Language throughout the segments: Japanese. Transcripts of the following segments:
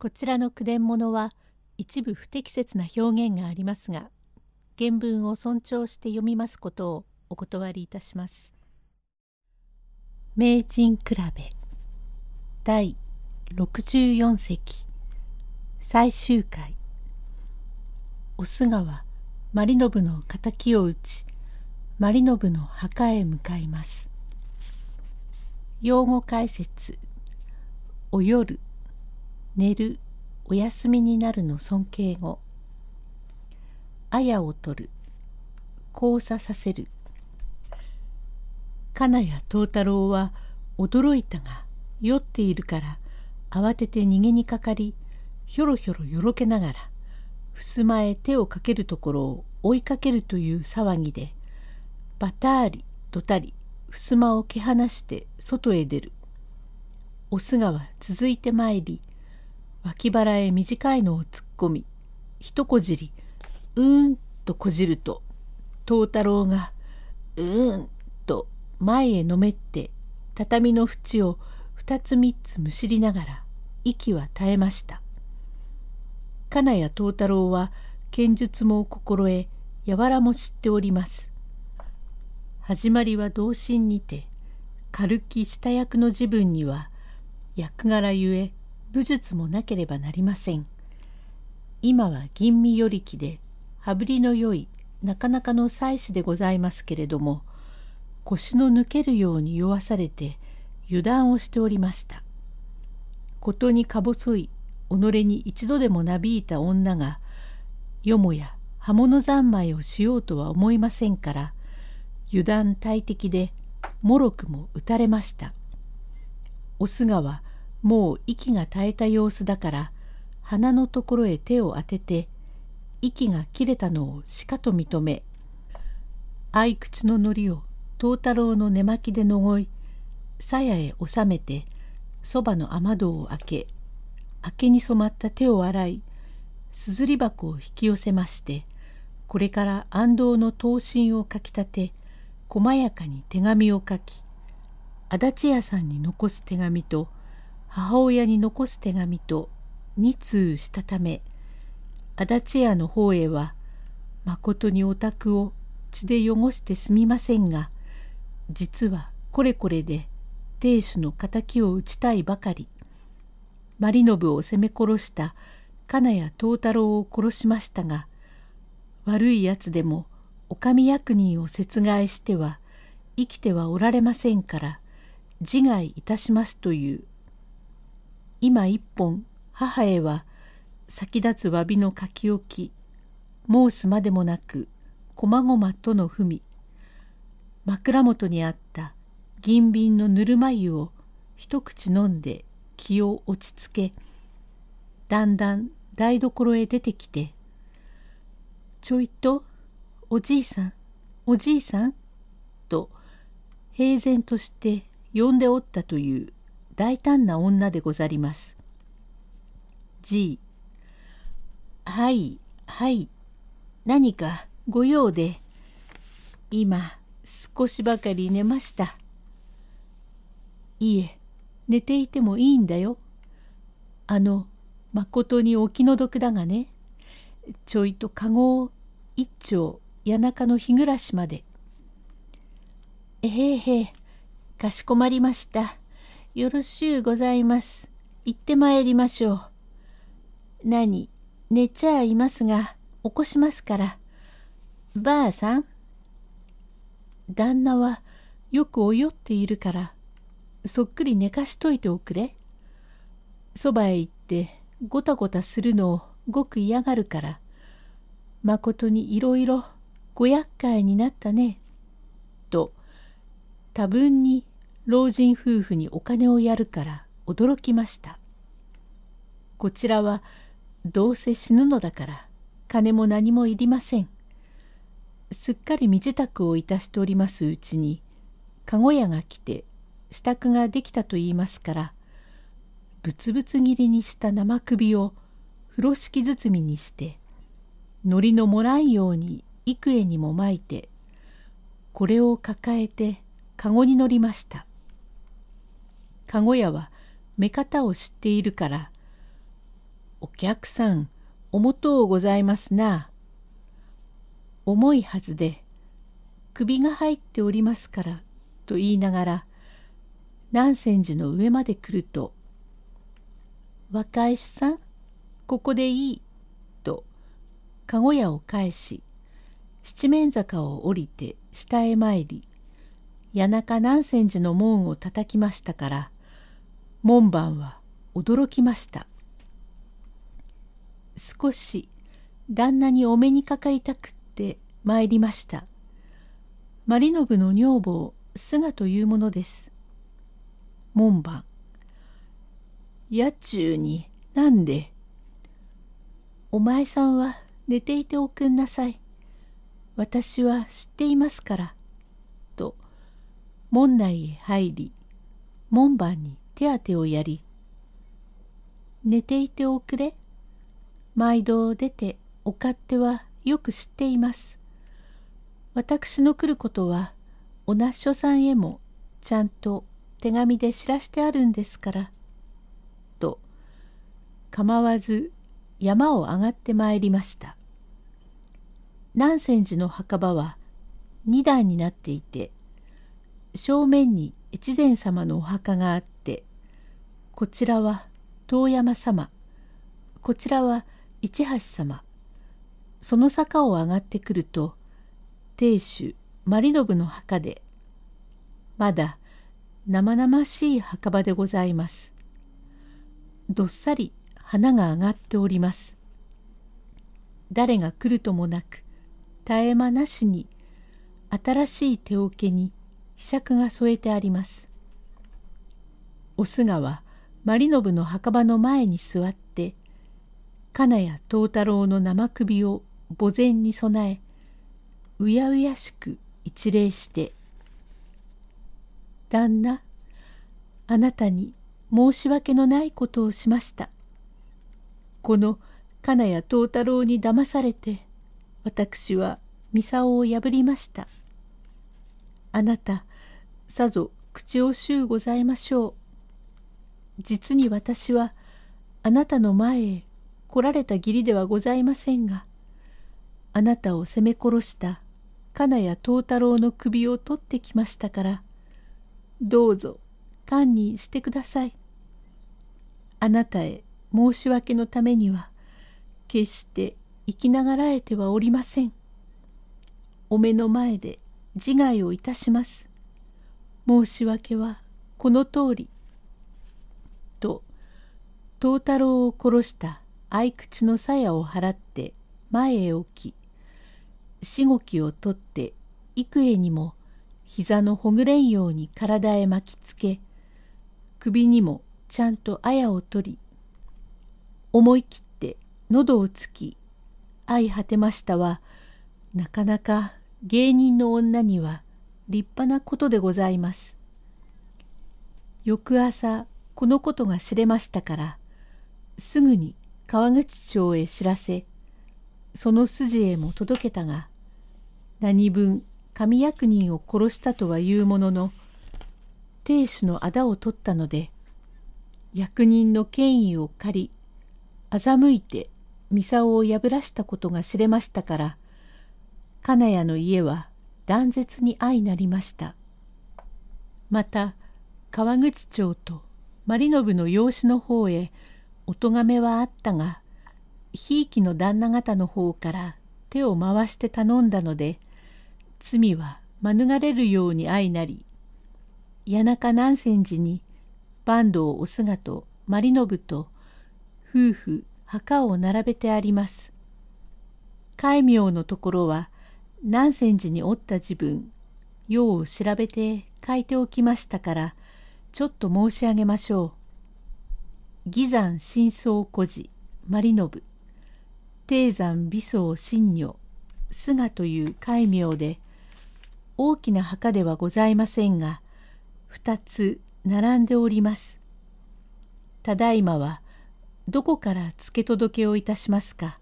こちらの句伝物は一部不適切な表現がありますが原文を尊重して読みますことをお断りいたします。名人比べ第64席最終回お菅はマリノブの敵を討ちマリノブの墓へ向かいます。用語解説お夜寝るお休みになるの尊敬語。あやを取る。交差させる。金谷藤太郎は驚いたが酔っているから慌てて逃げにかかりひょろひょろよろけながら襖へ手をかけるところを追いかけるという騒ぎでバターリとたり襖を蹴放して外へ出る。お菅は続いて参り脇腹へ短いのを突っ込み一こじりうーんとこじると藤太郎がうーんと前へのめって畳の縁を二つ三つむしりながら息は絶えました。金谷藤太郎は剣術も心得柔らも知っております。始まりは同心にて軽き下役の自分には役柄ゆえ武術もなければなりません。今は吟味よりきで羽振りの良いなかなかの妻子でございますけれども腰の抜けるように酔わされて油断をしておりました。ことにか細い己に一度でもなびいた女がよもや刃物三昧をしようとは思いませんから油断大敵でもろくも打たれました。お菅はもう息が絶えた様子だから鼻のところへ手を当てて息が切れたのをしかと認め合口ののりを藤太郎の寝巻きでのごい鞘へ収めてそばの雨戸を開け明けに染まった手を洗いすずり箱を引き寄せましてこれから安藤の刀身をかきたて細やかに手紙を書き足立屋さんに残す手紙と母親に残す手紙と2通したため足立屋の方へはまことにお宅を血で汚してすみませんが実はこれこれで亭主の敵を討ちたいばかり。マリノブを攻め殺した金谷藤太郎を殺しましたが悪いやつでもお上役人を殺害しては生きてはおられませんから自害いたしますという今一本母へは先立つ詫びの書き置き申すまでもなくこまごまとの文。枕元にあった銀瓶のぬるま湯を一口飲んで気を落ち着け。だんだん台所へ出てきて「ちょいとおじいさんおじいさん」と平然として呼んでおったという。大胆な女でござります。G はいはい何かご用で今少しばかり寝ました。いえ寝ていてもいいんだよ。あのまことにお気の毒だがねちょいと籠を一丁谷中の日暮らしまで。えへへかしこまりました。よろしゅうございます。行ってまいりましょう。何、寝ちゃいますが、起こしますから。ばあさん。旦那はよくおよっているから、そっくり寝かしといておくれ。そばへ行ってごたごたするのをごく嫌がるから、まことにいろいろご厄介になったね。と多分に老人夫婦にお金をやるから驚きました。こちらはどうせ死ぬのだから金も何もいりません。すっかり身支度をいたしておりますうちに籠屋が来て支度ができたと言いますからぶつぶつ切りにした生首を風呂敷包みにして海苔のもらんように幾重にも巻いてこれを抱えて籠に乗りました。籠屋は目方を知っているからお客さん、おもとうございますな。重いはずで、首が入っておりますから、と言いながら、南泉寺の上まで来ると、若い主さん、ここでいい、と、かご屋を返し、七面坂を降りて下へ参り、谷中南泉寺の門を叩きましたから、門番は驚きました。少し旦那にお目にかかりたくって参りました。マリノブの女房、菅というものです。門番。野中になんで？お前さんは寝ていておくんなさい。私は知っていますから。と門内へ入り門番に手当てをやり「寝ていておくれ毎度出てお勝手はよく知っています。私の来ることはおなっしょさんへもちゃんと手紙で知らしてあるんですから」と構わず山を上がってまいりました南泉寺の墓場は二段になっていて正面に越前様のお墓があってこちらは遠山様こちらは市橋様その坂を上がってくると亭主マ信の墓でまだ生々しい墓場でございます。どっさり花が上がっております。誰が来るともなく絶え間なしに新しい手桶に柄杓が添えてあります。お菅はマリノブの墓場の前に座って金谷藤太郎の生首を墓前に備えうやうやしく一礼して旦那、あなたに申し訳のないことをしました。この金谷藤太郎に騙されて、私は三竿を破りました。あなた、さぞ口をしゅうございましょう。実に私は、あなたの前へ来られた義理ではございませんが、あなたを責め殺した金谷藤太郎の首を取ってきましたから、どうぞ堪忍してください。あなたへ申し訳のためには決して生きながらえてはおりません。お目の前で自害をいたします。申し訳はこの通り。と藤太郎を殺した合口の鞘を払って前へ置きしごきを取って幾重にも膝のほぐれんように体へ巻きつけ首にもちゃんと綾を取り思い切って喉をつき相果てましたはなかなか芸人の女には立派なことでございます。翌朝このことが知れましたからすぐに川口町へ知らせその筋へも届けたが何分神役人を殺したとは言うものの亭主の仇を取ったので役人の権威を借り欺いてミサオを破らしたことが知れましたから金谷の家は断絶に相なりました。また川口町とマリノの養子の方へお咎めはあったがひいきの旦那方の方から手を回して頼んだので罪は免れるように相なり谷中南泉寺に坂東お姿とマリノブと夫婦墓を並べてあります。戒名のところは南泉寺におった自分世を調べて書いておきましたからちょっと申し上げましょう。義山真相孤児マリノブ低山美僧真女菅という戒名で大きな墓ではございませんが2つ並んでおります。ただいまはどこから付け届けをいたしますか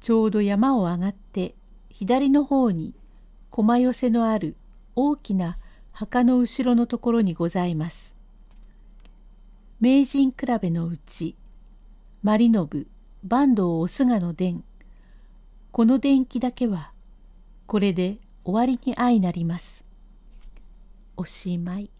ちょうど山を上がって左の方に駒寄せのある大きな墓の後ろのところにございます。名人比べのうちマリノブ坂東お菅の伝この伝記だけはこれで終わりに相なります。おしまい。